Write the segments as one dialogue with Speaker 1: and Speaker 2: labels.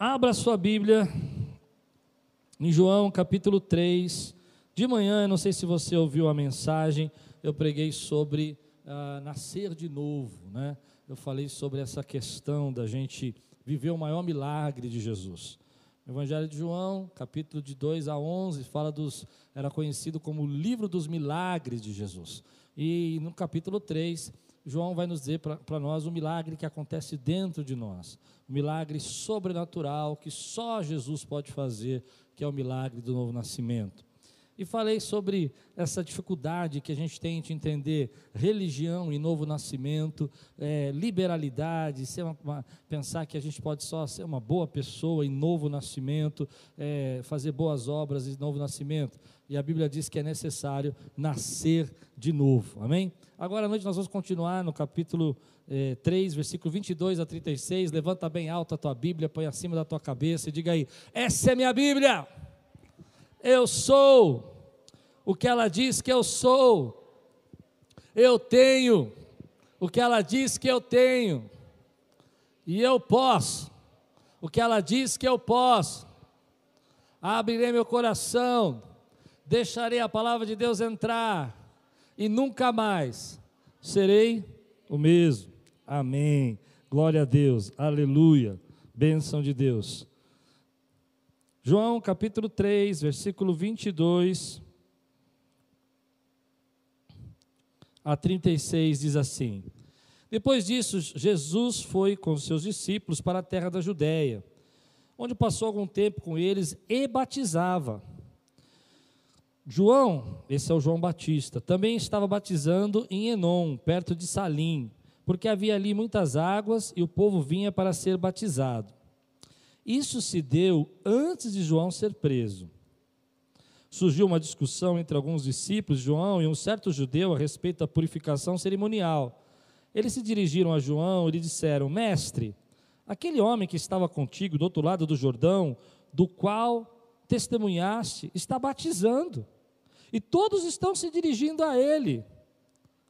Speaker 1: Abra sua Bíblia em João capítulo 3. De manhã, eu não sei se você ouviu a mensagem, eu preguei sobre uh, nascer de novo, né? Eu falei sobre essa questão da gente viver o maior milagre de Jesus. Evangelho de João, capítulo de 2 a 11, fala dos era conhecido como o livro dos milagres de Jesus. E no capítulo 3, João vai nos dizer para nós o milagre que acontece dentro de nós, o milagre sobrenatural que só Jesus pode fazer, que é o milagre do novo nascimento. E falei sobre essa dificuldade que a gente tem de entender religião e novo nascimento, é, liberalidade, uma, uma, pensar que a gente pode só ser uma boa pessoa em novo nascimento, é, fazer boas obras em novo nascimento. E a Bíblia diz que é necessário nascer de novo. Amém? Agora à noite nós vamos continuar no capítulo é, 3, versículo 22 a 36. Levanta bem alto a tua Bíblia, põe acima da tua cabeça e diga aí: Essa é minha Bíblia. Eu sou o que ela diz que eu sou. Eu tenho o que ela diz que eu tenho. E eu posso o que ela diz que eu posso. Abrirei meu coração, deixarei a palavra de Deus entrar e nunca mais serei o mesmo. Amém. Glória a Deus. Aleluia. Bênção de Deus. João capítulo 3, versículo 22 a 36 diz assim: Depois disso, Jesus foi com seus discípulos para a terra da Judéia, onde passou algum tempo com eles e batizava. João, esse é o João Batista, também estava batizando em Enom, perto de Salim, porque havia ali muitas águas e o povo vinha para ser batizado. Isso se deu antes de João ser preso. Surgiu uma discussão entre alguns discípulos João e um certo judeu a respeito da purificação cerimonial. Eles se dirigiram a João e lhe disseram: Mestre, aquele homem que estava contigo do outro lado do Jordão, do qual testemunhaste, está batizando, e todos estão se dirigindo a ele.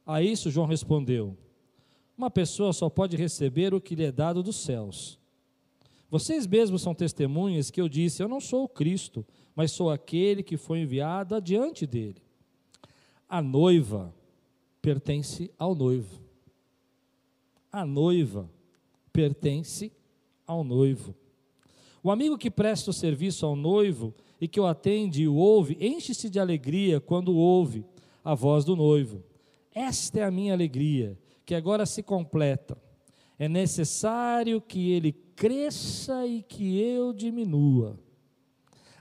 Speaker 1: A isso João respondeu: Uma pessoa só pode receber o que lhe é dado dos céus. Vocês mesmos são testemunhas que eu disse: Eu não sou o Cristo, mas sou aquele que foi enviado adiante dele. A noiva pertence ao noivo. A noiva pertence ao noivo. O amigo que presta o serviço ao noivo e que o atende e o ouve, enche-se de alegria quando ouve a voz do noivo. Esta é a minha alegria, que agora se completa. É necessário que ele cresça e que eu diminua.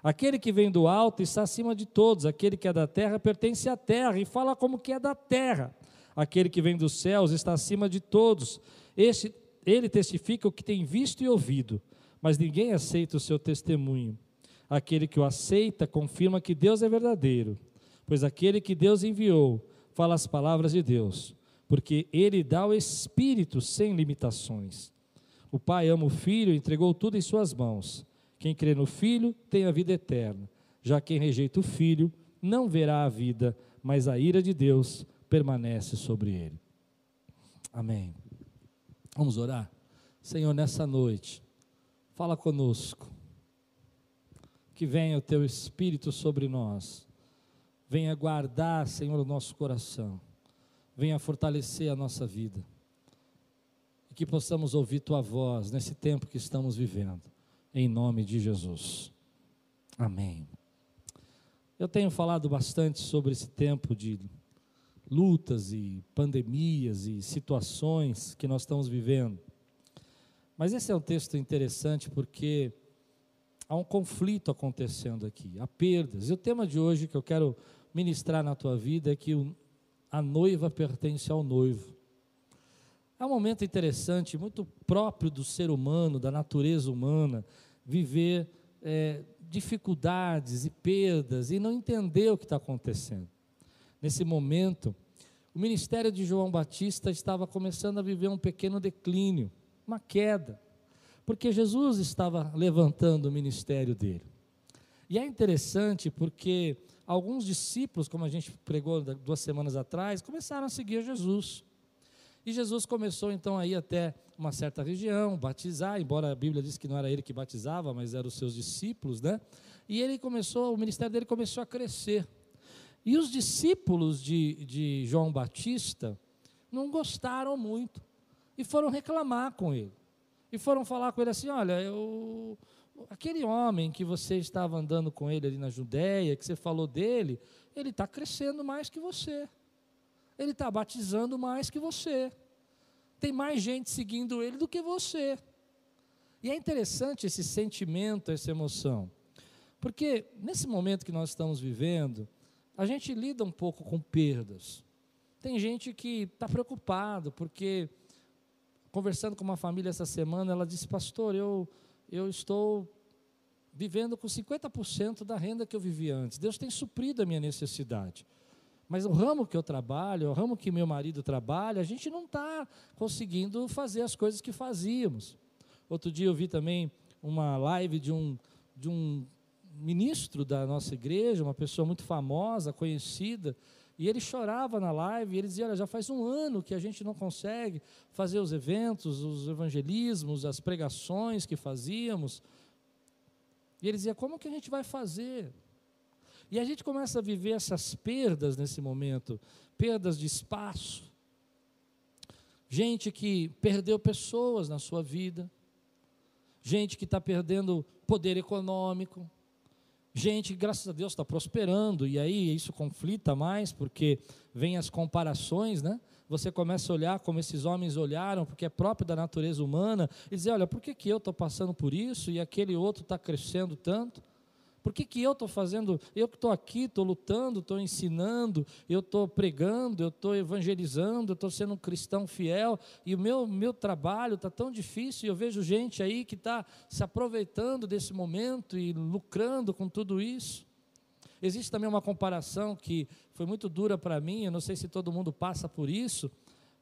Speaker 1: Aquele que vem do alto está acima de todos, aquele que é da terra pertence à terra e fala como que é da terra. Aquele que vem dos céus está acima de todos. Este, ele testifica o que tem visto e ouvido, mas ninguém aceita o seu testemunho. Aquele que o aceita confirma que Deus é verdadeiro, pois aquele que Deus enviou fala as palavras de Deus, porque ele dá o Espírito sem limitações. O Pai ama o Filho e entregou tudo em suas mãos. Quem crê no Filho tem a vida eterna. Já quem rejeita o Filho não verá a vida, mas a ira de Deus permanece sobre ele. Amém. Vamos orar? Senhor, nessa noite, fala conosco. Que venha o teu Espírito sobre nós. Venha guardar, Senhor, o nosso coração. Venha fortalecer a nossa vida que possamos ouvir tua voz nesse tempo que estamos vivendo, em nome de Jesus. Amém. Eu tenho falado bastante sobre esse tempo de lutas e pandemias e situações que nós estamos vivendo. Mas esse é um texto interessante porque há um conflito acontecendo aqui, há perdas. E o tema de hoje que eu quero ministrar na tua vida é que a noiva pertence ao noivo. É um momento interessante, muito próprio do ser humano, da natureza humana, viver é, dificuldades e perdas e não entender o que está acontecendo. Nesse momento, o ministério de João Batista estava começando a viver um pequeno declínio, uma queda, porque Jesus estava levantando o ministério dele. E é interessante porque alguns discípulos, como a gente pregou duas semanas atrás, começaram a seguir Jesus. E Jesus começou então a ir até uma certa região, batizar, embora a Bíblia diz que não era ele que batizava, mas eram os seus discípulos, né? E ele começou, o ministério dele começou a crescer. E os discípulos de, de João Batista não gostaram muito e foram reclamar com ele. E foram falar com ele assim: olha, eu, aquele homem que você estava andando com ele ali na Judéia, que você falou dele, ele está crescendo mais que você ele está batizando mais que você. Tem mais gente seguindo ele do que você. E é interessante esse sentimento, essa emoção. Porque nesse momento que nós estamos vivendo, a gente lida um pouco com perdas. Tem gente que está preocupado, porque conversando com uma família essa semana, ela disse, pastor, eu, eu estou vivendo com 50% da renda que eu vivia antes. Deus tem suprido a minha necessidade. Mas o ramo que eu trabalho, o ramo que meu marido trabalha, a gente não está conseguindo fazer as coisas que fazíamos. Outro dia eu vi também uma live de um, de um ministro da nossa igreja, uma pessoa muito famosa, conhecida, e ele chorava na live, e ele dizia: Olha, já faz um ano que a gente não consegue fazer os eventos, os evangelismos, as pregações que fazíamos. E ele dizia: Como que a gente vai fazer? E a gente começa a viver essas perdas nesse momento perdas de espaço. Gente que perdeu pessoas na sua vida, gente que está perdendo poder econômico, gente graças a Deus, está prosperando, e aí isso conflita mais, porque vem as comparações, né? Você começa a olhar como esses homens olharam, porque é próprio da natureza humana, e dizer: olha, por que, que eu estou passando por isso e aquele outro está crescendo tanto? Por que, que eu estou fazendo? Eu que estou aqui, estou lutando, estou ensinando, eu estou pregando, eu estou evangelizando, eu estou sendo um cristão fiel, e o meu, meu trabalho está tão difícil, e eu vejo gente aí que está se aproveitando desse momento e lucrando com tudo isso. Existe também uma comparação que foi muito dura para mim, eu não sei se todo mundo passa por isso,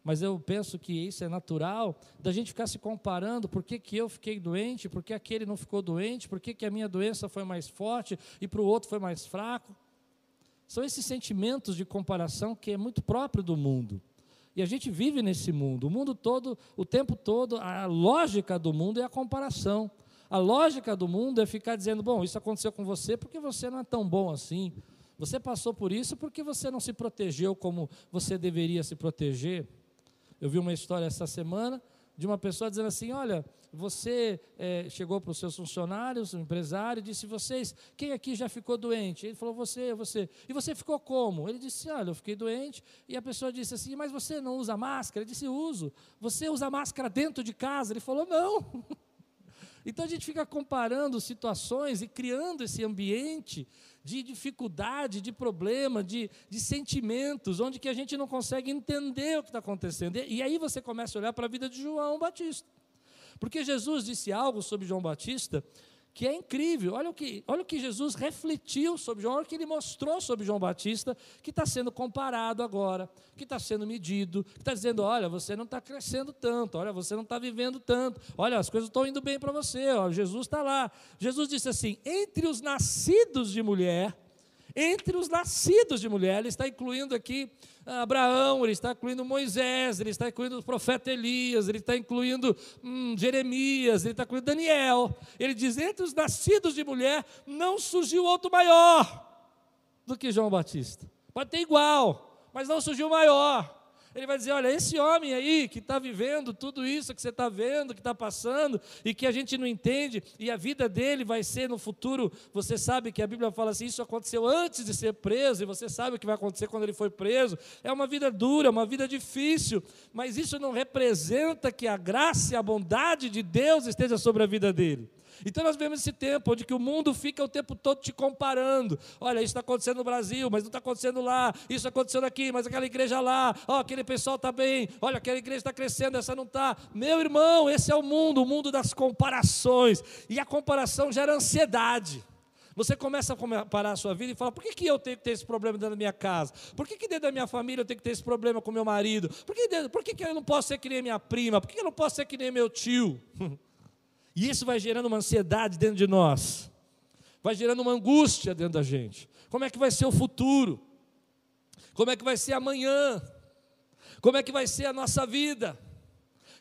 Speaker 1: mas eu penso que isso é natural, da gente ficar se comparando, por que, que eu fiquei doente, por que aquele não ficou doente, por que, que a minha doença foi mais forte e para o outro foi mais fraco. São esses sentimentos de comparação que é muito próprio do mundo. E a gente vive nesse mundo, o mundo todo, o tempo todo, a lógica do mundo é a comparação. A lógica do mundo é ficar dizendo: bom, isso aconteceu com você porque você não é tão bom assim. Você passou por isso porque você não se protegeu como você deveria se proteger. Eu vi uma história essa semana de uma pessoa dizendo assim: Olha, você é, chegou para os seus funcionários, o empresário, e disse: Vocês, quem aqui já ficou doente? Ele falou: Você, você. E você ficou como? Ele disse: Olha, eu fiquei doente. E a pessoa disse assim: Mas você não usa máscara? Ele disse: Uso. Você usa máscara dentro de casa? Ele falou: Não. Então a gente fica comparando situações e criando esse ambiente de dificuldade, de problema, de, de sentimentos, onde que a gente não consegue entender o que está acontecendo. E, e aí você começa a olhar para a vida de João Batista. Porque Jesus disse algo sobre João Batista que é incrível. Olha o que, olha o que Jesus refletiu sobre João, olha o que ele mostrou sobre João Batista, que está sendo comparado agora, que está sendo medido, que está dizendo: olha, você não está crescendo tanto, olha, você não está vivendo tanto, olha, as coisas estão indo bem para você, ó, Jesus está lá. Jesus disse assim: entre os nascidos de mulher, entre os nascidos de mulher, ele está incluindo aqui Abraão, ele está incluindo Moisés, ele está incluindo o profeta Elias, ele está incluindo hum, Jeremias, ele está incluindo Daniel. Ele diz: entre os nascidos de mulher não surgiu outro maior do que João Batista. Pode ter igual, mas não surgiu maior. Ele vai dizer: olha, esse homem aí que está vivendo tudo isso que você está vendo, que está passando, e que a gente não entende, e a vida dele vai ser no futuro. Você sabe que a Bíblia fala assim: isso aconteceu antes de ser preso, e você sabe o que vai acontecer quando ele foi preso. É uma vida dura, uma vida difícil, mas isso não representa que a graça e a bondade de Deus esteja sobre a vida dele. Então nós vemos esse tempo onde que o mundo fica o tempo todo te comparando. Olha, isso está acontecendo no Brasil, mas não está acontecendo lá. Isso acontecendo aqui, mas aquela igreja lá. Ó, aquele pessoal está bem. Olha, aquela igreja está crescendo, essa não está. Meu irmão, esse é o mundo, o mundo das comparações. E a comparação gera ansiedade. Você começa a comparar a sua vida e fala: por que, que eu tenho que ter esse problema dentro da minha casa? Por que, que dentro da minha família eu tenho que ter esse problema com meu marido? Por que, dentro, por que, que eu não posso ser que nem minha prima? Por que, que eu não posso ser que nem meu tio? E isso vai gerando uma ansiedade dentro de nós, vai gerando uma angústia dentro da gente. Como é que vai ser o futuro? Como é que vai ser amanhã? Como é que vai ser a nossa vida?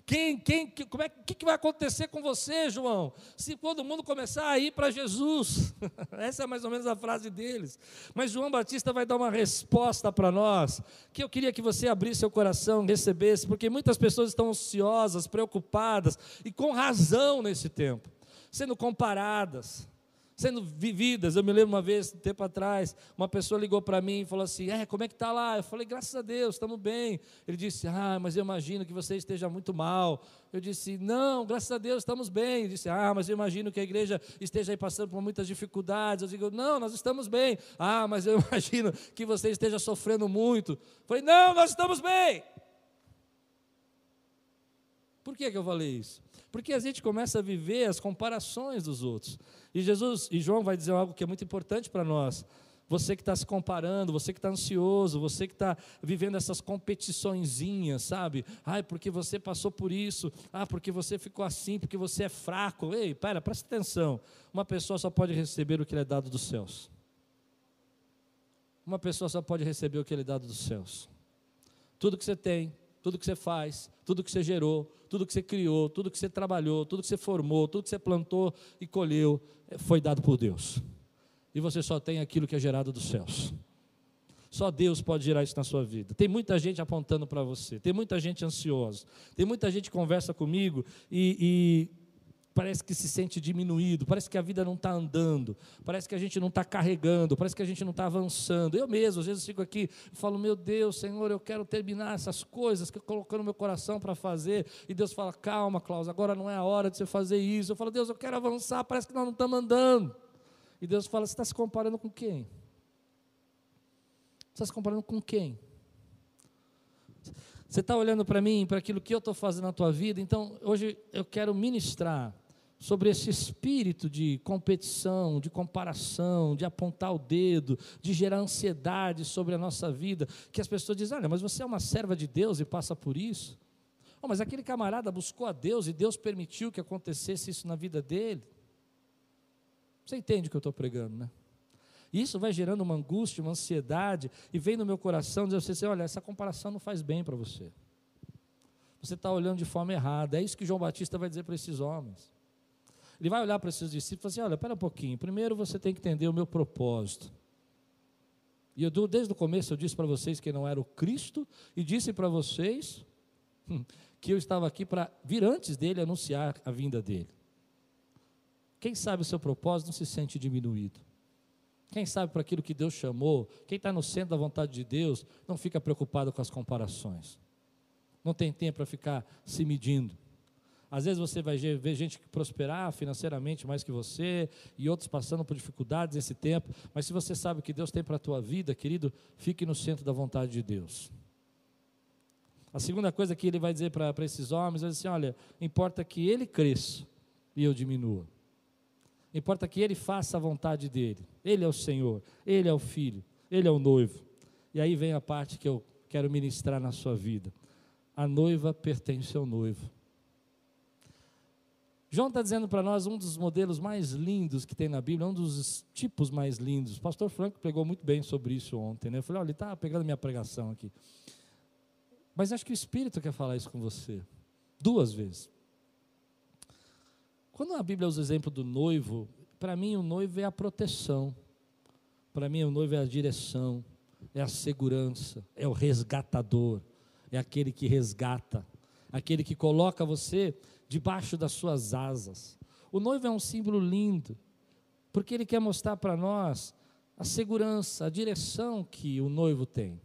Speaker 1: Quem, quem, como é, que, que vai acontecer com você, João? Se todo mundo começar a ir para Jesus. Essa é mais ou menos a frase deles. Mas João Batista vai dar uma resposta para nós, que eu queria que você abrisse seu coração, recebesse, porque muitas pessoas estão ansiosas, preocupadas, e com razão nesse tempo, sendo comparadas sendo vividas. Eu me lembro uma vez, um tempo atrás, uma pessoa ligou para mim e falou assim: É, como é que está lá? Eu falei: Graças a Deus, estamos bem. Ele disse: Ah, mas eu imagino que você esteja muito mal. Eu disse: Não, graças a Deus, estamos bem. Ele disse: Ah, mas eu imagino que a igreja esteja aí passando por muitas dificuldades. Eu digo: Não, nós estamos bem. Ah, mas eu imagino que você esteja sofrendo muito. Eu falei: Não, nós estamos bem. Por que, que eu falei isso? Porque a gente começa a viver as comparações dos outros. E Jesus e João vai dizer algo que é muito importante para nós. Você que está se comparando, você que está ansioso, você que está vivendo essas competiçõezinhas, sabe? Ai, porque você passou por isso, ah, porque você ficou assim, porque você é fraco. Ei, pera, presta atenção. Uma pessoa só pode receber o que lhe é dado dos céus. Uma pessoa só pode receber o que lhe é dado dos céus. Tudo que você tem, tudo que você faz, tudo que você gerou, tudo que você criou, tudo que você trabalhou, tudo que você formou, tudo que você plantou e colheu, eh, foi dado por Deus. E você só tem aquilo que é gerado dos céus. Só Deus pode gerar isso na sua vida. Tem muita gente apontando para você, tem muita gente ansiosa, tem muita gente que conversa comigo e, e parece que se sente diminuído, parece que a vida não está andando, parece que a gente não está carregando, parece que a gente não está avançando. Eu mesmo, às vezes, fico aqui e falo: Meu Deus, Senhor, eu quero terminar essas coisas que eu coloquei no meu coração para fazer. E Deus fala: Calma, Klaus, agora não é a hora de você fazer isso. Eu falo: Deus, eu quero avançar, parece que nós não estamos andando. E Deus fala: Você está se comparando com quem? Você está se comparando com quem? Você está olhando para mim, para aquilo que eu estou fazendo na tua vida, então hoje eu quero ministrar sobre esse espírito de competição, de comparação, de apontar o dedo, de gerar ansiedade sobre a nossa vida, que as pessoas dizem: olha, mas você é uma serva de Deus e passa por isso. Oh, mas aquele camarada buscou a Deus e Deus permitiu que acontecesse isso na vida dele. Você entende o que eu estou pregando, né? Isso vai gerando uma angústia, uma ansiedade, e vem no meu coração dizer assim: olha, essa comparação não faz bem para você. Você está olhando de forma errada. É isso que João Batista vai dizer para esses homens. Ele vai olhar para esses discípulos e falar assim: olha, espera um pouquinho, primeiro você tem que entender o meu propósito. E eu, desde o começo eu disse para vocês que não era o Cristo, e disse para vocês hum, que eu estava aqui para vir antes dele anunciar a vinda dele. Quem sabe o seu propósito não se sente diminuído. Quem sabe para aquilo que Deus chamou, quem está no centro da vontade de Deus, não fica preocupado com as comparações. Não tem tempo para ficar se medindo. Às vezes você vai ver gente que prosperar financeiramente mais que você e outros passando por dificuldades nesse tempo, mas se você sabe o que Deus tem para a tua vida, querido, fique no centro da vontade de Deus. A segunda coisa que ele vai dizer para esses homens é assim: olha, importa que ele cresça e eu diminua. Importa que ele faça a vontade dele. Ele é o Senhor, ele é o filho, ele é o noivo. E aí vem a parte que eu quero ministrar na sua vida. A noiva pertence ao noivo. João está dizendo para nós um dos modelos mais lindos que tem na Bíblia, um dos tipos mais lindos. O pastor Franco pregou muito bem sobre isso ontem. Né? Eu falei, olha, ele está pegando minha pregação aqui. Mas acho que o Espírito quer falar isso com você. Duas vezes. Quando a Bíblia usa o exemplo do noivo, para mim o noivo é a proteção. Para mim o noivo é a direção, é a segurança, é o resgatador, é aquele que resgata, aquele que coloca você debaixo das suas asas. O noivo é um símbolo lindo, porque ele quer mostrar para nós a segurança, a direção que o noivo tem.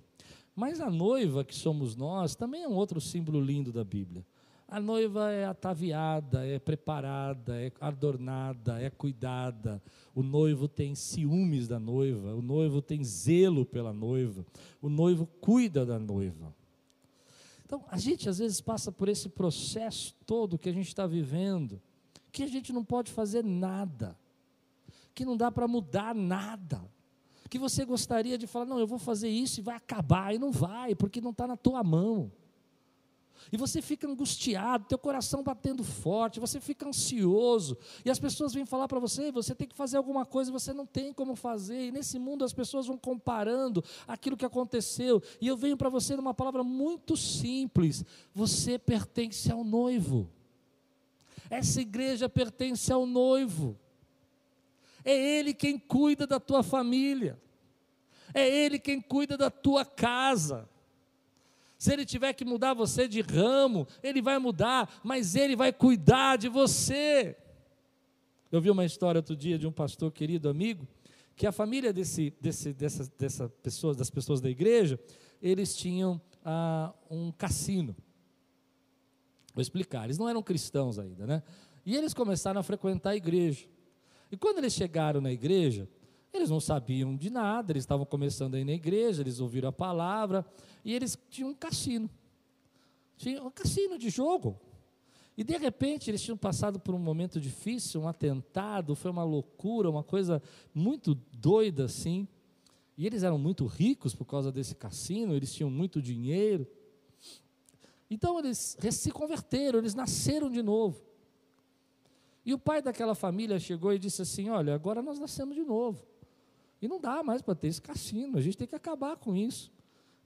Speaker 1: Mas a noiva, que somos nós, também é um outro símbolo lindo da Bíblia. A noiva é ataviada, é preparada, é adornada, é cuidada. O noivo tem ciúmes da noiva, o noivo tem zelo pela noiva, o noivo cuida da noiva. Então, a gente às vezes passa por esse processo todo que a gente está vivendo, que a gente não pode fazer nada, que não dá para mudar nada, que você gostaria de falar, não, eu vou fazer isso e vai acabar, e não vai, porque não está na tua mão. E você fica angustiado, teu coração batendo forte, você fica ansioso. E as pessoas vêm falar para você, você tem que fazer alguma coisa, você não tem como fazer. E nesse mundo as pessoas vão comparando aquilo que aconteceu. E eu venho para você numa palavra muito simples: você pertence ao noivo. Essa igreja pertence ao noivo. É ele quem cuida da tua família. É ele quem cuida da tua casa. Se ele tiver que mudar você de ramo, ele vai mudar, mas ele vai cuidar de você. Eu vi uma história outro dia de um pastor querido amigo, que a família desse, desse, dessa, dessa pessoa, das pessoas da igreja, eles tinham ah, um cassino. Vou explicar, eles não eram cristãos ainda, né? E eles começaram a frequentar a igreja. E quando eles chegaram na igreja, eles não sabiam de nada, eles estavam começando aí na igreja, eles ouviram a palavra, e eles tinham um cassino. Tinha um cassino de jogo. E de repente eles tinham passado por um momento difícil, um atentado, foi uma loucura, uma coisa muito doida assim. E eles eram muito ricos por causa desse cassino, eles tinham muito dinheiro. Então eles se converteram, eles nasceram de novo. E o pai daquela família chegou e disse assim: Olha, agora nós nascemos de novo. E não dá mais para ter esse cassino, a gente tem que acabar com isso.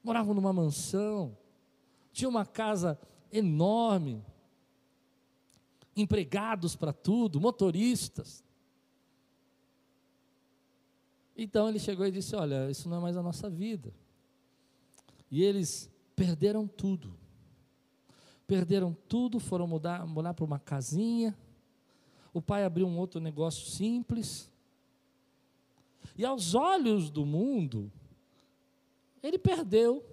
Speaker 1: Moravam numa mansão, tinha uma casa enorme, empregados para tudo, motoristas. Então ele chegou e disse: Olha, isso não é mais a nossa vida. E eles perderam tudo. Perderam tudo, foram mudar, morar para uma casinha. O pai abriu um outro negócio simples. E aos olhos do mundo, ele perdeu.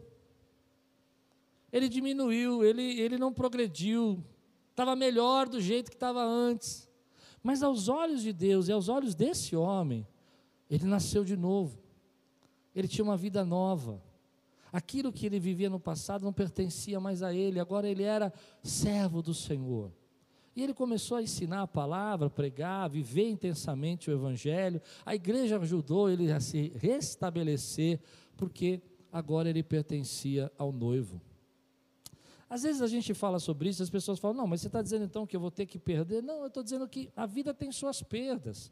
Speaker 1: Ele diminuiu, ele, ele não progrediu. Estava melhor do jeito que estava antes. Mas aos olhos de Deus e aos olhos desse homem, ele nasceu de novo. Ele tinha uma vida nova. Aquilo que ele vivia no passado não pertencia mais a ele, agora ele era servo do Senhor. E ele começou a ensinar a palavra, pregar, viver intensamente o Evangelho. A igreja ajudou ele a se restabelecer, porque agora ele pertencia ao noivo. Às vezes a gente fala sobre isso, as pessoas falam: não, mas você está dizendo então que eu vou ter que perder? Não, eu estou dizendo que a vida tem suas perdas.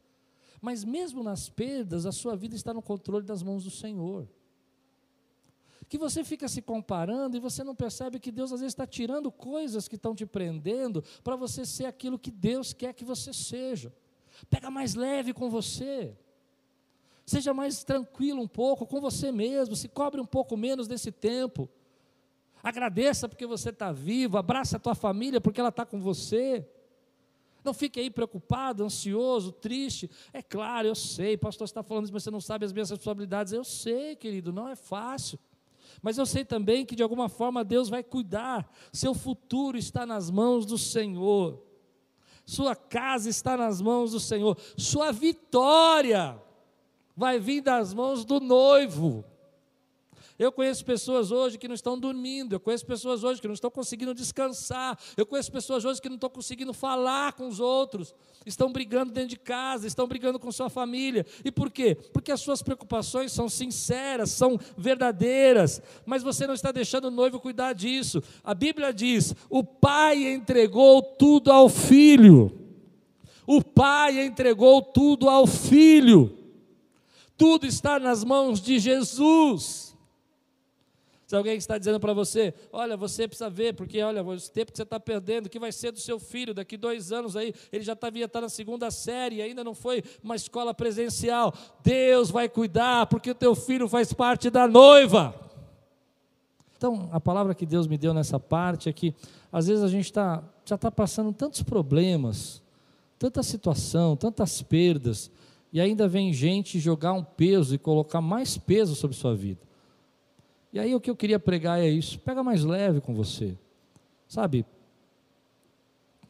Speaker 1: Mas mesmo nas perdas, a sua vida está no controle das mãos do Senhor que você fica se comparando e você não percebe que Deus às vezes está tirando coisas que estão te prendendo para você ser aquilo que Deus quer que você seja. Pega mais leve com você. Seja mais tranquilo um pouco com você mesmo, se cobre um pouco menos desse tempo. Agradeça porque você está vivo, abraça a tua família porque ela está com você. Não fique aí preocupado, ansioso, triste. É claro, eu sei, pastor está falando isso, mas você não sabe as minhas responsabilidades. Eu sei, querido, não é fácil. Mas eu sei também que de alguma forma Deus vai cuidar. Seu futuro está nas mãos do Senhor. Sua casa está nas mãos do Senhor. Sua vitória vai vir das mãos do noivo. Eu conheço pessoas hoje que não estão dormindo, eu conheço pessoas hoje que não estão conseguindo descansar, eu conheço pessoas hoje que não estão conseguindo falar com os outros, estão brigando dentro de casa, estão brigando com sua família. E por quê? Porque as suas preocupações são sinceras, são verdadeiras, mas você não está deixando o noivo cuidar disso. A Bíblia diz: o pai entregou tudo ao filho. O pai entregou tudo ao filho. Tudo está nas mãos de Jesus. Se alguém está dizendo para você, olha, você precisa ver, porque olha, o tempo que você está perdendo, o que vai ser do seu filho daqui dois anos aí, ele já devia estar na segunda série, ainda não foi uma escola presencial. Deus vai cuidar, porque o teu filho faz parte da noiva. Então, a palavra que Deus me deu nessa parte é que, às vezes, a gente tá, já está passando tantos problemas, tanta situação, tantas perdas, e ainda vem gente jogar um peso e colocar mais peso sobre sua vida. E aí o que eu queria pregar é isso: pega mais leve com você, sabe?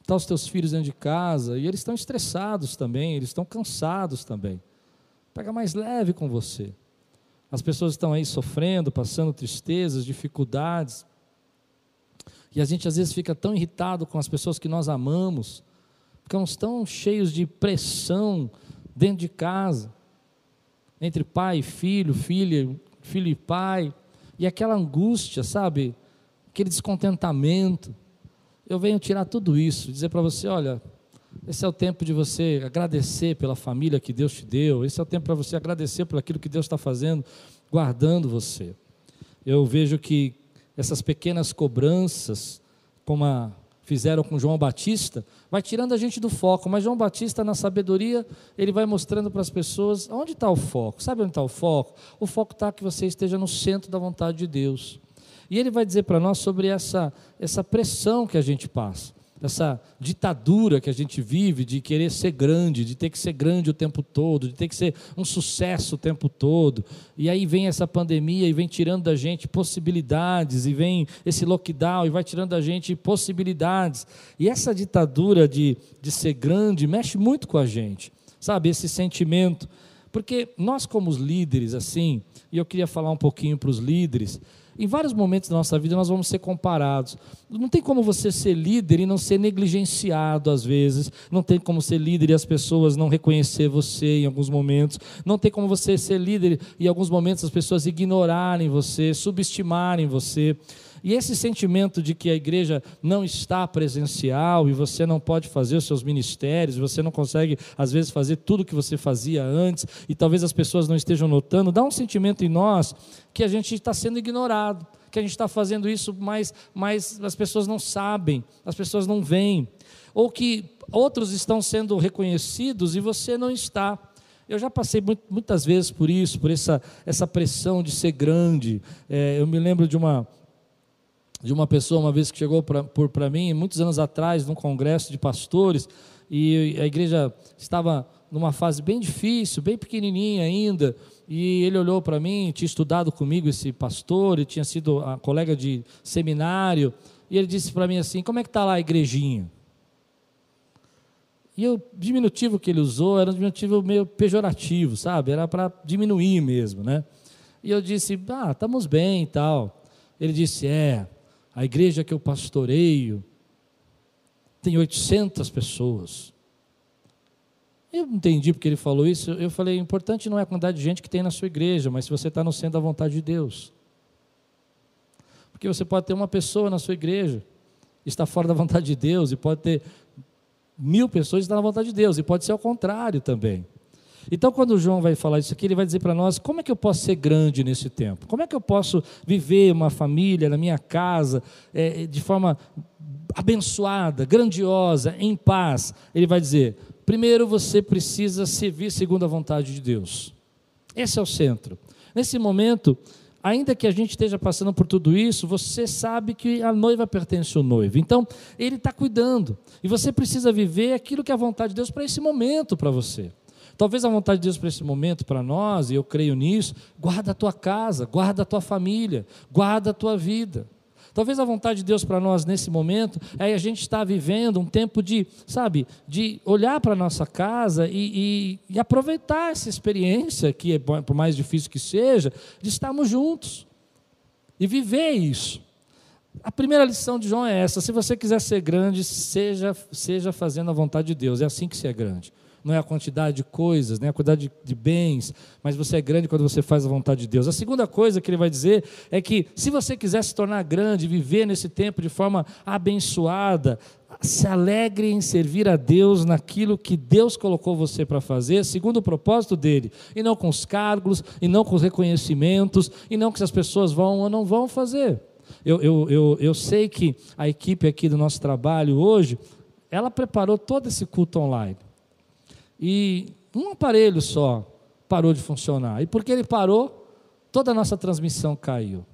Speaker 1: Tá os teus filhos dentro de casa e eles estão estressados também, eles estão cansados também. Pega mais leve com você. As pessoas estão aí sofrendo, passando tristezas, dificuldades. E a gente às vezes fica tão irritado com as pessoas que nós amamos, ficamos tão cheios de pressão dentro de casa, entre pai e filho, filha, filho e pai. E aquela angústia, sabe? aquele descontentamento. Eu venho tirar tudo isso, dizer para você: olha, esse é o tempo de você agradecer pela família que Deus te deu, esse é o tempo para você agradecer por aquilo que Deus está fazendo, guardando você. Eu vejo que essas pequenas cobranças, como a, fizeram com João Batista, vai tirando a gente do foco. Mas João Batista, na sabedoria, ele vai mostrando para as pessoas onde está o foco. Sabe onde está o foco? O foco está que você esteja no centro da vontade de Deus. E ele vai dizer para nós sobre essa, essa pressão que a gente passa essa ditadura que a gente vive de querer ser grande, de ter que ser grande o tempo todo, de ter que ser um sucesso o tempo todo. E aí vem essa pandemia e vem tirando da gente possibilidades, e vem esse lockdown e vai tirando da gente possibilidades. E essa ditadura de, de ser grande mexe muito com a gente, sabe? Esse sentimento. Porque nós, como líderes, assim, e eu queria falar um pouquinho para os líderes, em vários momentos da nossa vida nós vamos ser comparados. Não tem como você ser líder e não ser negligenciado às vezes. Não tem como ser líder e as pessoas não reconhecer você em alguns momentos. Não tem como você ser líder e em alguns momentos as pessoas ignorarem você, subestimarem você. E esse sentimento de que a igreja não está presencial e você não pode fazer os seus ministérios, você não consegue, às vezes, fazer tudo o que você fazia antes, e talvez as pessoas não estejam notando, dá um sentimento em nós que a gente está sendo ignorado, que a gente está fazendo isso, mas, mas as pessoas não sabem, as pessoas não veem, ou que outros estão sendo reconhecidos e você não está. Eu já passei muitas vezes por isso, por essa, essa pressão de ser grande. É, eu me lembro de uma, de uma pessoa uma vez que chegou para mim, muitos anos atrás, num congresso de pastores, e a igreja estava numa fase bem difícil, bem pequenininha ainda, e ele olhou para mim, tinha estudado comigo esse pastor, e tinha sido a colega de seminário, e ele disse para mim assim: Como é que está lá a igrejinha? E o diminutivo que ele usou era um diminutivo meio pejorativo, sabe? Era para diminuir mesmo, né? E eu disse: Ah, estamos bem e tal. Ele disse: É, a igreja que eu pastoreio tem 800 pessoas. Eu entendi porque ele falou isso. Eu falei: o importante não é a quantidade de gente que tem na sua igreja, mas se você está no centro da vontade de Deus. Porque você pode ter uma pessoa na sua igreja, está fora da vontade de Deus, e pode ter mil pessoas que estão na vontade de Deus, e pode ser ao contrário também. Então, quando João vai falar isso aqui, ele vai dizer para nós como é que eu posso ser grande nesse tempo? Como é que eu posso viver uma família na minha casa é, de forma abençoada, grandiosa, em paz? Ele vai dizer: primeiro você precisa servir segundo a vontade de Deus. Esse é o centro. Nesse momento, ainda que a gente esteja passando por tudo isso, você sabe que a noiva pertence ao noivo. Então, ele está cuidando. E você precisa viver aquilo que é a vontade de Deus para esse momento para você. Talvez a vontade de Deus para esse momento, para nós, e eu creio nisso, guarda a tua casa, guarda a tua família, guarda a tua vida. Talvez a vontade de Deus para nós nesse momento é a gente estar vivendo um tempo de, sabe, de olhar para a nossa casa e, e, e, aproveitar essa experiência, que é por mais difícil que seja, de estarmos juntos e viver isso. A primeira lição de João é essa: se você quiser ser grande, seja, seja fazendo a vontade de Deus, é assim que se é grande não é a quantidade de coisas, nem a quantidade de, de, bens, mas você é grande quando você faz a vontade de Deus. A segunda coisa que ele vai dizer é que se você quiser se tornar grande, viver nesse tempo de forma abençoada, se alegre em servir a Deus naquilo que Deus colocou você para fazer, segundo o propósito dele, e não com os cargos, e não com os reconhecimentos, e não que as pessoas vão ou não vão fazer. Eu, eu, eu, eu sei que a equipe aqui do nosso trabalho hoje, ela preparou todo esse culto online e um aparelho só parou de funcionar. E porque ele parou, toda a nossa transmissão caiu.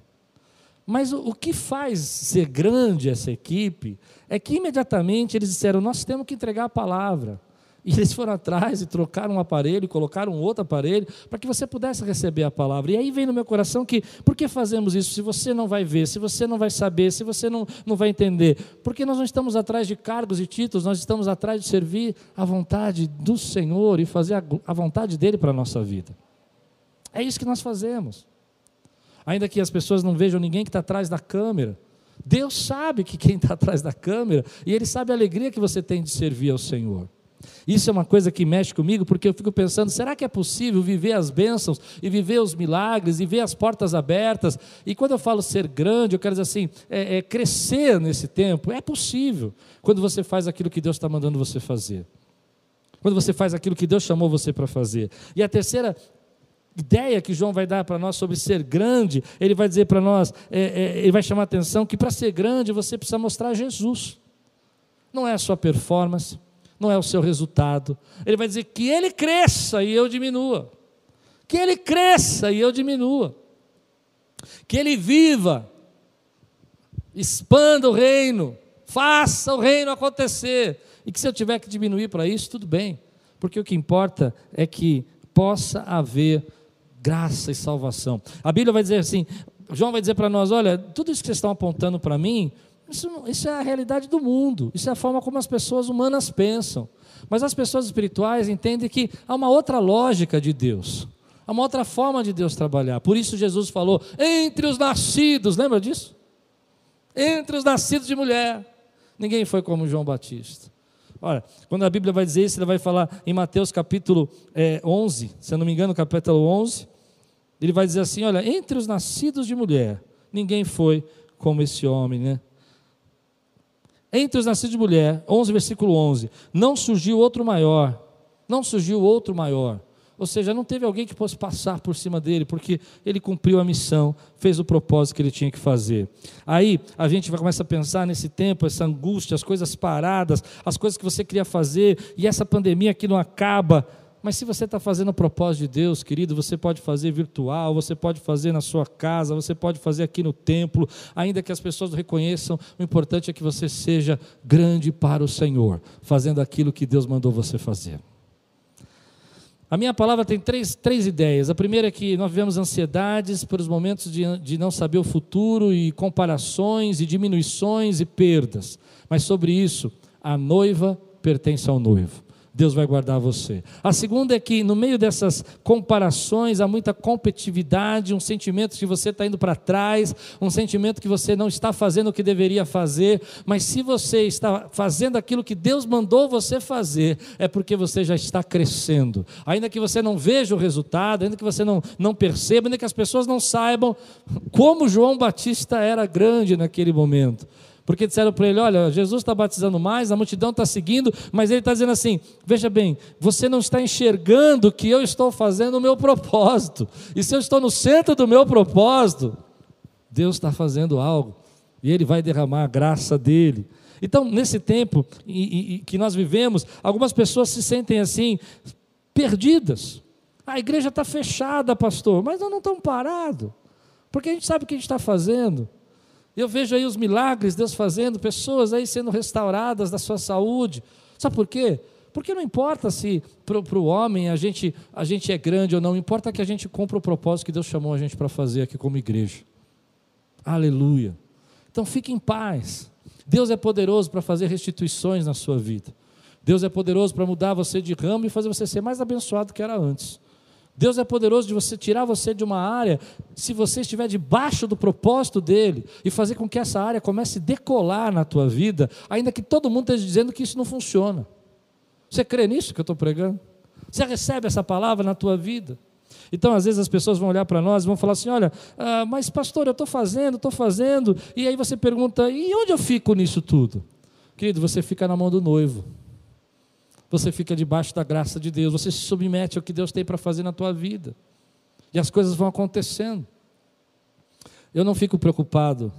Speaker 1: Mas o, o que faz ser grande essa equipe é que imediatamente eles disseram: nós temos que entregar a palavra. E eles foram atrás e trocaram um aparelho, colocaram outro aparelho, para que você pudesse receber a palavra. E aí vem no meu coração que, por que fazemos isso se você não vai ver, se você não vai saber, se você não, não vai entender? Porque nós não estamos atrás de cargos e títulos, nós estamos atrás de servir a vontade do Senhor e fazer a, a vontade dEle para a nossa vida. É isso que nós fazemos. Ainda que as pessoas não vejam ninguém que está atrás da câmera, Deus sabe que quem está atrás da câmera, e Ele sabe a alegria que você tem de servir ao Senhor. Isso é uma coisa que mexe comigo, porque eu fico pensando: será que é possível viver as bênçãos e viver os milagres e ver as portas abertas? E quando eu falo ser grande, eu quero dizer assim: é, é crescer nesse tempo. É possível quando você faz aquilo que Deus está mandando você fazer. Quando você faz aquilo que Deus chamou você para fazer. E a terceira ideia que João vai dar para nós sobre ser grande, ele vai dizer para nós, é, é, ele vai chamar a atenção que para ser grande você precisa mostrar Jesus. Não é a sua performance, não é o seu resultado. Ele vai dizer que ele cresça e eu diminua. Que ele cresça e eu diminua. Que ele viva, expanda o reino, faça o reino acontecer. E que se eu tiver que diminuir para isso, tudo bem. Porque o que importa é que possa haver graça e salvação. A Bíblia vai dizer assim, João vai dizer para nós: olha, tudo isso que vocês estão apontando para mim, isso, isso, é a realidade do mundo, isso é a forma como as pessoas humanas pensam. Mas as pessoas espirituais entendem que há uma outra lógica de Deus, há uma outra forma de Deus trabalhar. Por isso Jesus falou: entre os nascidos, lembra disso? Entre os nascidos de mulher, ninguém foi como João Batista. Olha, quando a Bíblia vai dizer isso, ele vai falar em Mateus capítulo é, 11, se eu não me engano, capítulo 11, ele vai dizer assim: olha, entre os nascidos de mulher, ninguém foi como esse homem, né? Entre os nascidos de mulher, 11, versículo 11: Não surgiu outro maior, não surgiu outro maior. Ou seja, não teve alguém que fosse passar por cima dele, porque ele cumpriu a missão, fez o propósito que ele tinha que fazer. Aí a gente vai começar a pensar nesse tempo, essa angústia, as coisas paradas, as coisas que você queria fazer, e essa pandemia que não acaba. Mas se você está fazendo o propósito de Deus, querido, você pode fazer virtual, você pode fazer na sua casa, você pode fazer aqui no templo, ainda que as pessoas reconheçam, o importante é que você seja grande para o Senhor, fazendo aquilo que Deus mandou você fazer. A minha palavra tem três, três ideias. A primeira é que nós vivemos ansiedades por os momentos de, de não saber o futuro e comparações e diminuições e perdas. Mas sobre isso, a noiva pertence ao noivo. Deus vai guardar você. A segunda é que, no meio dessas comparações, há muita competitividade, um sentimento que você está indo para trás, um sentimento que você não está fazendo o que deveria fazer, mas se você está fazendo aquilo que Deus mandou você fazer, é porque você já está crescendo. Ainda que você não veja o resultado, ainda que você não, não perceba, ainda que as pessoas não saibam como João Batista era grande naquele momento. Porque disseram para ele: Olha, Jesus está batizando mais, a multidão está seguindo, mas ele está dizendo assim: Veja bem, você não está enxergando que eu estou fazendo o meu propósito, e se eu estou no centro do meu propósito, Deus está fazendo algo, e Ele vai derramar a graça dele. Então, nesse tempo que nós vivemos, algumas pessoas se sentem assim, perdidas. A igreja está fechada, pastor, mas nós não estamos parados, porque a gente sabe o que a gente está fazendo. Eu vejo aí os milagres, Deus fazendo, pessoas aí sendo restauradas da sua saúde. Sabe por quê? Porque não importa se para o homem a gente, a gente é grande ou não, importa que a gente cumpra o propósito que Deus chamou a gente para fazer aqui como igreja. Aleluia. Então fique em paz. Deus é poderoso para fazer restituições na sua vida. Deus é poderoso para mudar você de ramo e fazer você ser mais abençoado do que era antes. Deus é poderoso de você tirar você de uma área, se você estiver debaixo do propósito dele, e fazer com que essa área comece a decolar na tua vida, ainda que todo mundo esteja dizendo que isso não funciona. Você crê nisso que eu estou pregando? Você recebe essa palavra na tua vida? Então, às vezes, as pessoas vão olhar para nós e vão falar assim: olha, ah, mas pastor, eu estou fazendo, estou fazendo, e aí você pergunta: e onde eu fico nisso tudo? Querido, você fica na mão do noivo você fica debaixo da graça de Deus, você se submete ao que Deus tem para fazer na tua vida. E as coisas vão acontecendo. Eu não fico preocupado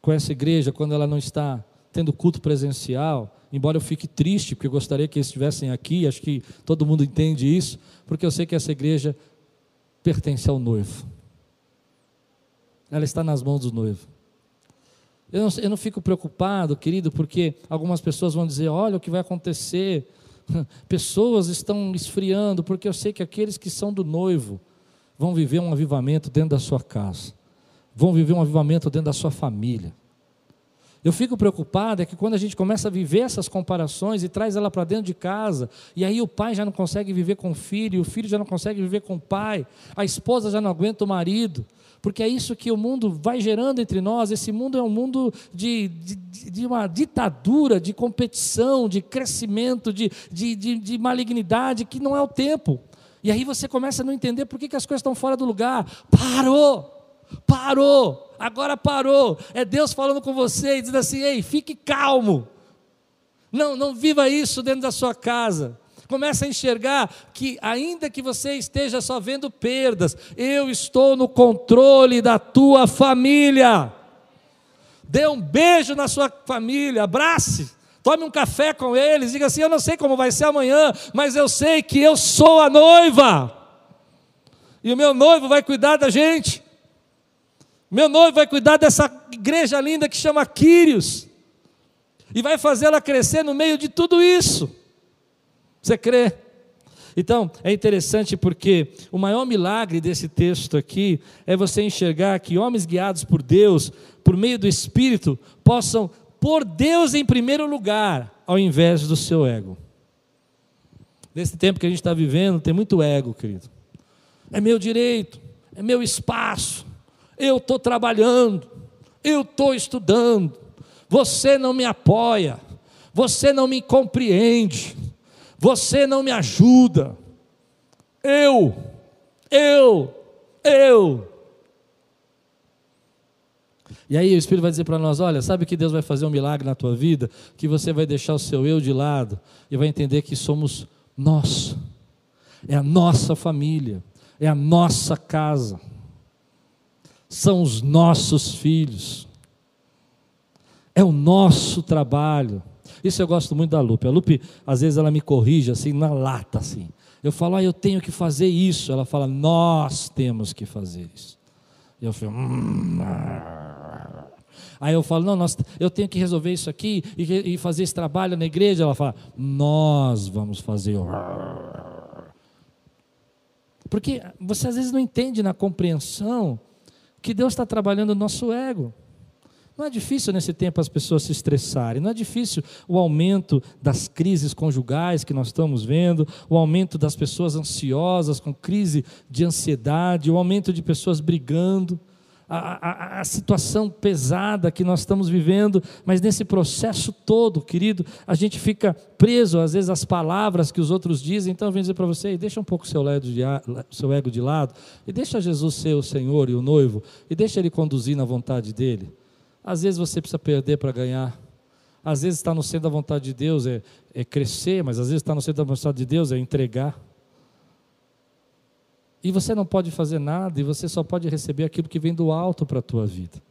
Speaker 1: com essa igreja quando ela não está tendo culto presencial, embora eu fique triste, porque eu gostaria que eles estivessem aqui, acho que todo mundo entende isso, porque eu sei que essa igreja pertence ao noivo. Ela está nas mãos do noivo. Eu não, eu não fico preocupado, querido, porque algumas pessoas vão dizer: olha o que vai acontecer. Pessoas estão esfriando, porque eu sei que aqueles que são do noivo vão viver um avivamento dentro da sua casa, vão viver um avivamento dentro da sua família. Eu fico preocupado é que quando a gente começa a viver essas comparações e traz ela para dentro de casa, e aí o pai já não consegue viver com o filho, o filho já não consegue viver com o pai, a esposa já não aguenta o marido, porque é isso que o mundo vai gerando entre nós. Esse mundo é um mundo de, de, de uma ditadura, de competição, de crescimento, de, de, de, de malignidade, que não é o tempo. E aí você começa a não entender por que, que as coisas estão fora do lugar. Parou! Parou, agora parou. É Deus falando com você e dizendo assim: ei, fique calmo. Não, não viva isso dentro da sua casa. Começa a enxergar que, ainda que você esteja só vendo perdas, eu estou no controle da tua família. Dê um beijo na sua família, abrace, tome um café com eles, diga assim: Eu não sei como vai ser amanhã, mas eu sei que eu sou a noiva, e o meu noivo vai cuidar da gente. Meu noivo vai cuidar dessa igreja linda que chama Quírios. E vai fazê-la crescer no meio de tudo isso. Você crê? Então, é interessante porque o maior milagre desse texto aqui é você enxergar que homens guiados por Deus, por meio do Espírito, possam pôr Deus em primeiro lugar, ao invés do seu ego. Nesse tempo que a gente está vivendo, tem muito ego, querido. É meu direito, é meu espaço, eu estou trabalhando, eu estou estudando, você não me apoia, você não me compreende, você não me ajuda. Eu, eu, eu. E aí o Espírito vai dizer para nós: olha, sabe que Deus vai fazer um milagre na tua vida? Que você vai deixar o seu eu de lado e vai entender que somos nós, é a nossa família, é a nossa casa são os nossos filhos, é o nosso trabalho. Isso eu gosto muito da Lupe. A Lupe, às vezes, ela me corrige assim, na lata, assim. Eu falo, ah, eu tenho que fazer isso. Ela fala, nós temos que fazer isso. E eu falo, hum, ah. Aí eu falo, não, nós, eu tenho que resolver isso aqui e, e fazer esse trabalho na igreja. Ela fala, nós vamos fazer. Porque você às vezes não entende na compreensão que Deus está trabalhando o nosso ego. Não é difícil nesse tempo as pessoas se estressarem, não é difícil o aumento das crises conjugais que nós estamos vendo, o aumento das pessoas ansiosas com crise de ansiedade, o aumento de pessoas brigando a, a, a, situação pesada que nós estamos vivendo, mas nesse processo todo, querido, a gente fica preso às vezes às palavras que os outros dizem. Então, eu venho dizer para você: deixa um pouco o seu ego de lado e deixa Jesus ser o Senhor e o noivo e deixa Ele conduzir na vontade dele. Às vezes você precisa perder para ganhar. Às vezes está no centro da vontade de Deus é, é crescer, mas às vezes está no centro da vontade de Deus é entregar. E você não pode fazer nada, e você só pode receber aquilo que vem do alto para a tua vida.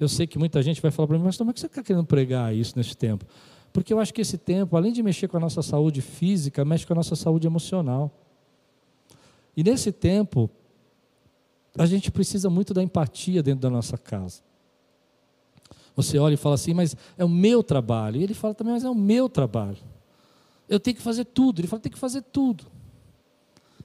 Speaker 1: Eu sei que muita gente vai falar para mim, mas como é que você está querendo pregar isso nesse tempo? Porque eu acho que esse tempo, além de mexer com a nossa saúde física, mexe com a nossa saúde emocional. E nesse tempo, a gente precisa muito da empatia dentro da nossa casa. Você olha e fala assim, mas é o meu trabalho. E ele fala também, mas é o meu trabalho. Eu tenho que fazer tudo. Ele fala, tem que fazer tudo.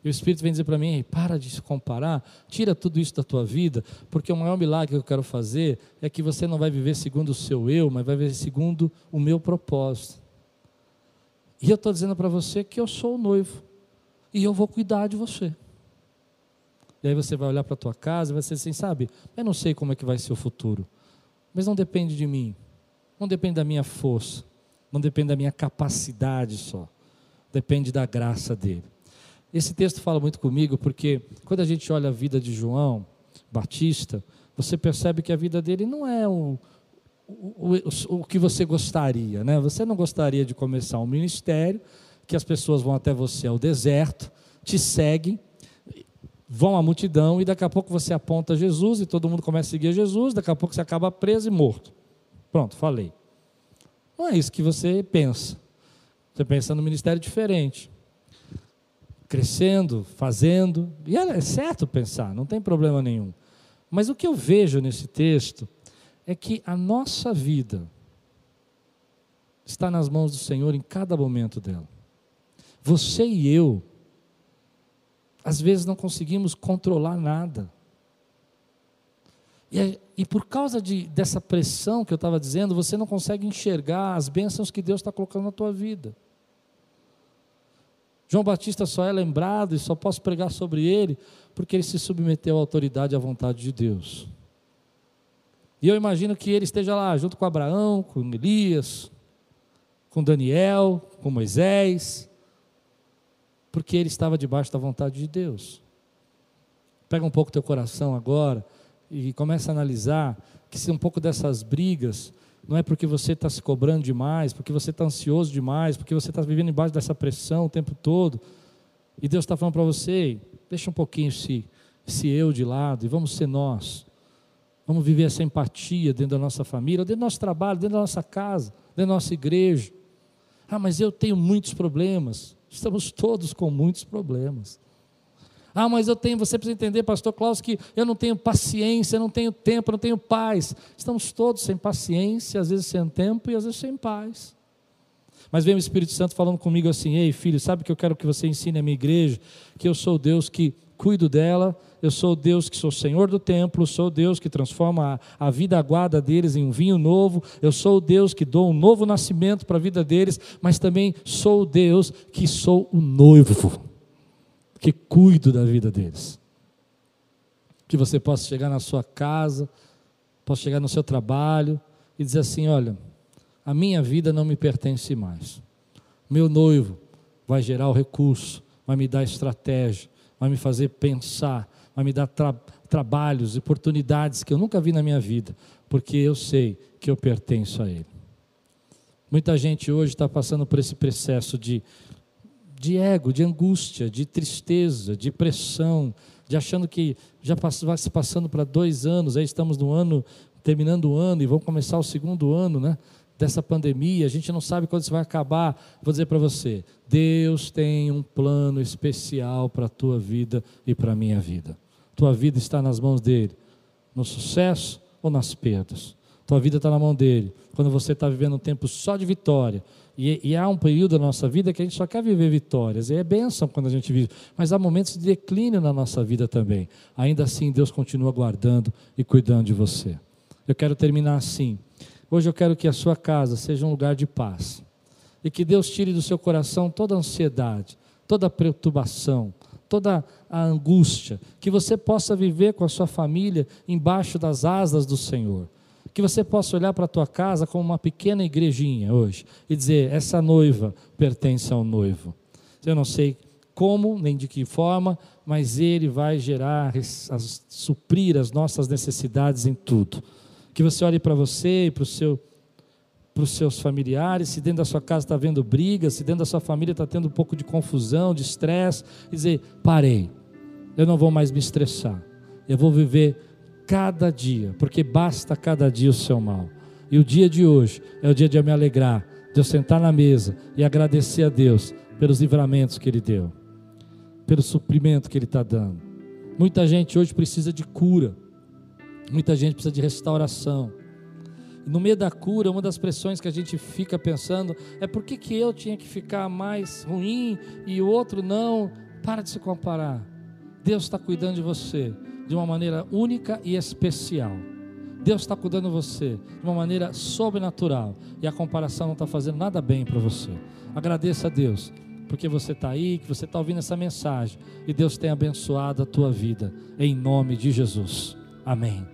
Speaker 1: E o Espírito vem dizer para mim: para de se comparar, tira tudo isso da tua vida, porque o maior milagre que eu quero fazer é que você não vai viver segundo o seu eu, mas vai viver segundo o meu propósito. E eu estou dizendo para você que eu sou o noivo, e eu vou cuidar de você. E aí você vai olhar para a tua casa e vai ser assim: sabe, eu não sei como é que vai ser o futuro, mas não depende de mim, não depende da minha força, não depende da minha capacidade só, depende da graça dele. Esse texto fala muito comigo porque quando a gente olha a vida de João Batista, você percebe que a vida dele não é o, o, o, o que você gostaria, né? Você não gostaria de começar um ministério que as pessoas vão até você ao deserto, te seguem, vão à multidão e daqui a pouco você aponta Jesus e todo mundo começa a seguir Jesus, daqui a pouco você acaba preso e morto. Pronto, falei. Não é isso que você pensa. Você pensa no ministério diferente crescendo, fazendo, e é certo pensar, não tem problema nenhum. Mas o que eu vejo nesse texto é que a nossa vida está nas mãos do Senhor em cada momento dela. Você e eu, às vezes não conseguimos controlar nada. E, e por causa de, dessa pressão que eu estava dizendo, você não consegue enxergar as bênçãos que Deus está colocando na tua vida. João Batista só é lembrado e só posso pregar sobre ele porque ele se submeteu à autoridade e à vontade de Deus. E eu imagino que ele esteja lá junto com Abraão, com Elias, com Daniel, com Moisés, porque ele estava debaixo da vontade de Deus. Pega um pouco teu coração agora e começa a analisar que se um pouco dessas brigas não é porque você está se cobrando demais, porque você está ansioso demais, porque você está vivendo embaixo dessa pressão o tempo todo, e Deus está falando para você, deixa um pouquinho esse, esse eu de lado e vamos ser nós. Vamos viver essa empatia dentro da nossa família, dentro do nosso trabalho, dentro da nossa casa, dentro da nossa igreja. Ah, mas eu tenho muitos problemas. Estamos todos com muitos problemas. Ah, mas eu tenho, você precisa entender, pastor Klaus, que eu não tenho paciência, eu não tenho tempo, eu não tenho paz. Estamos todos sem paciência, às vezes sem tempo e às vezes sem paz. Mas vem o Espírito Santo falando comigo assim: ei, filho, sabe que eu quero que você ensine a minha igreja? Que eu sou Deus que cuido dela, eu sou Deus que sou Senhor do templo, sou Deus que transforma a, a vida aguada deles em um vinho novo, eu sou Deus que dou um novo nascimento para a vida deles, mas também sou Deus que sou o noivo, que cuido da vida deles. Que você possa chegar na sua casa, possa chegar no seu trabalho e dizer assim: olha, a minha vida não me pertence mais. Meu noivo vai gerar o recurso, vai me dar estratégia, vai me fazer pensar, vai me dar tra trabalhos, oportunidades que eu nunca vi na minha vida, porque eu sei que eu pertenço a Ele. Muita gente hoje está passando por esse processo de, de ego, de angústia, de tristeza, de pressão, de achando que já vai se passando para dois anos, aí estamos no ano, terminando o ano e vamos começar o segundo ano, né? Dessa pandemia, a gente não sabe quando isso vai acabar. Vou dizer para você: Deus tem um plano especial para a tua vida e para a minha vida. Tua vida está nas mãos dele, no sucesso ou nas perdas. Tua vida está na mão dele. Quando você está vivendo um tempo só de vitória, e, e, há um período da nossa vida que a gente só quer viver vitórias, e é bênção quando a gente vive, mas há momentos de declínio na nossa vida também. Ainda assim, Deus continua guardando e cuidando de você. Eu quero terminar assim. Hoje eu quero que a sua casa seja um lugar de paz. E que Deus tire do seu coração toda a ansiedade, toda a perturbação, toda a angústia. Que você possa viver com a sua família embaixo das asas do Senhor. Que você possa olhar para a tua casa como uma pequena igrejinha hoje e dizer: essa noiva pertence ao noivo. Eu não sei como nem de que forma, mas Ele vai gerar, suprir as nossas necessidades em tudo que você olhe para você e para, seu, os seus familiares, se dentro da sua casa está havendo briga, se dentro da sua família está tendo um pouco de confusão, de estresse, e dizer: parei, eu não vou mais me estressar, eu vou viver cada dia, porque basta cada dia o seu mal. E o dia de hoje é o dia de eu me alegrar, de eu sentar na mesa e agradecer a Deus pelos livramentos que Ele deu, pelo suprimento que Ele está dando. Muita gente hoje precisa de cura. Muita gente precisa de restauração. No meio da cura, uma das pressões que a gente fica pensando é por que, que eu tinha que ficar mais ruim e o outro não. Para de se comparar. Deus está cuidando de você de uma maneira única e especial. Deus está cuidando de você de uma maneira sobrenatural. E a comparação não está fazendo nada bem para você. Agradeça a Deus, porque você está aí, que você está ouvindo essa mensagem. E Deus tem abençoado a tua vida. Em nome de Jesus. Amém.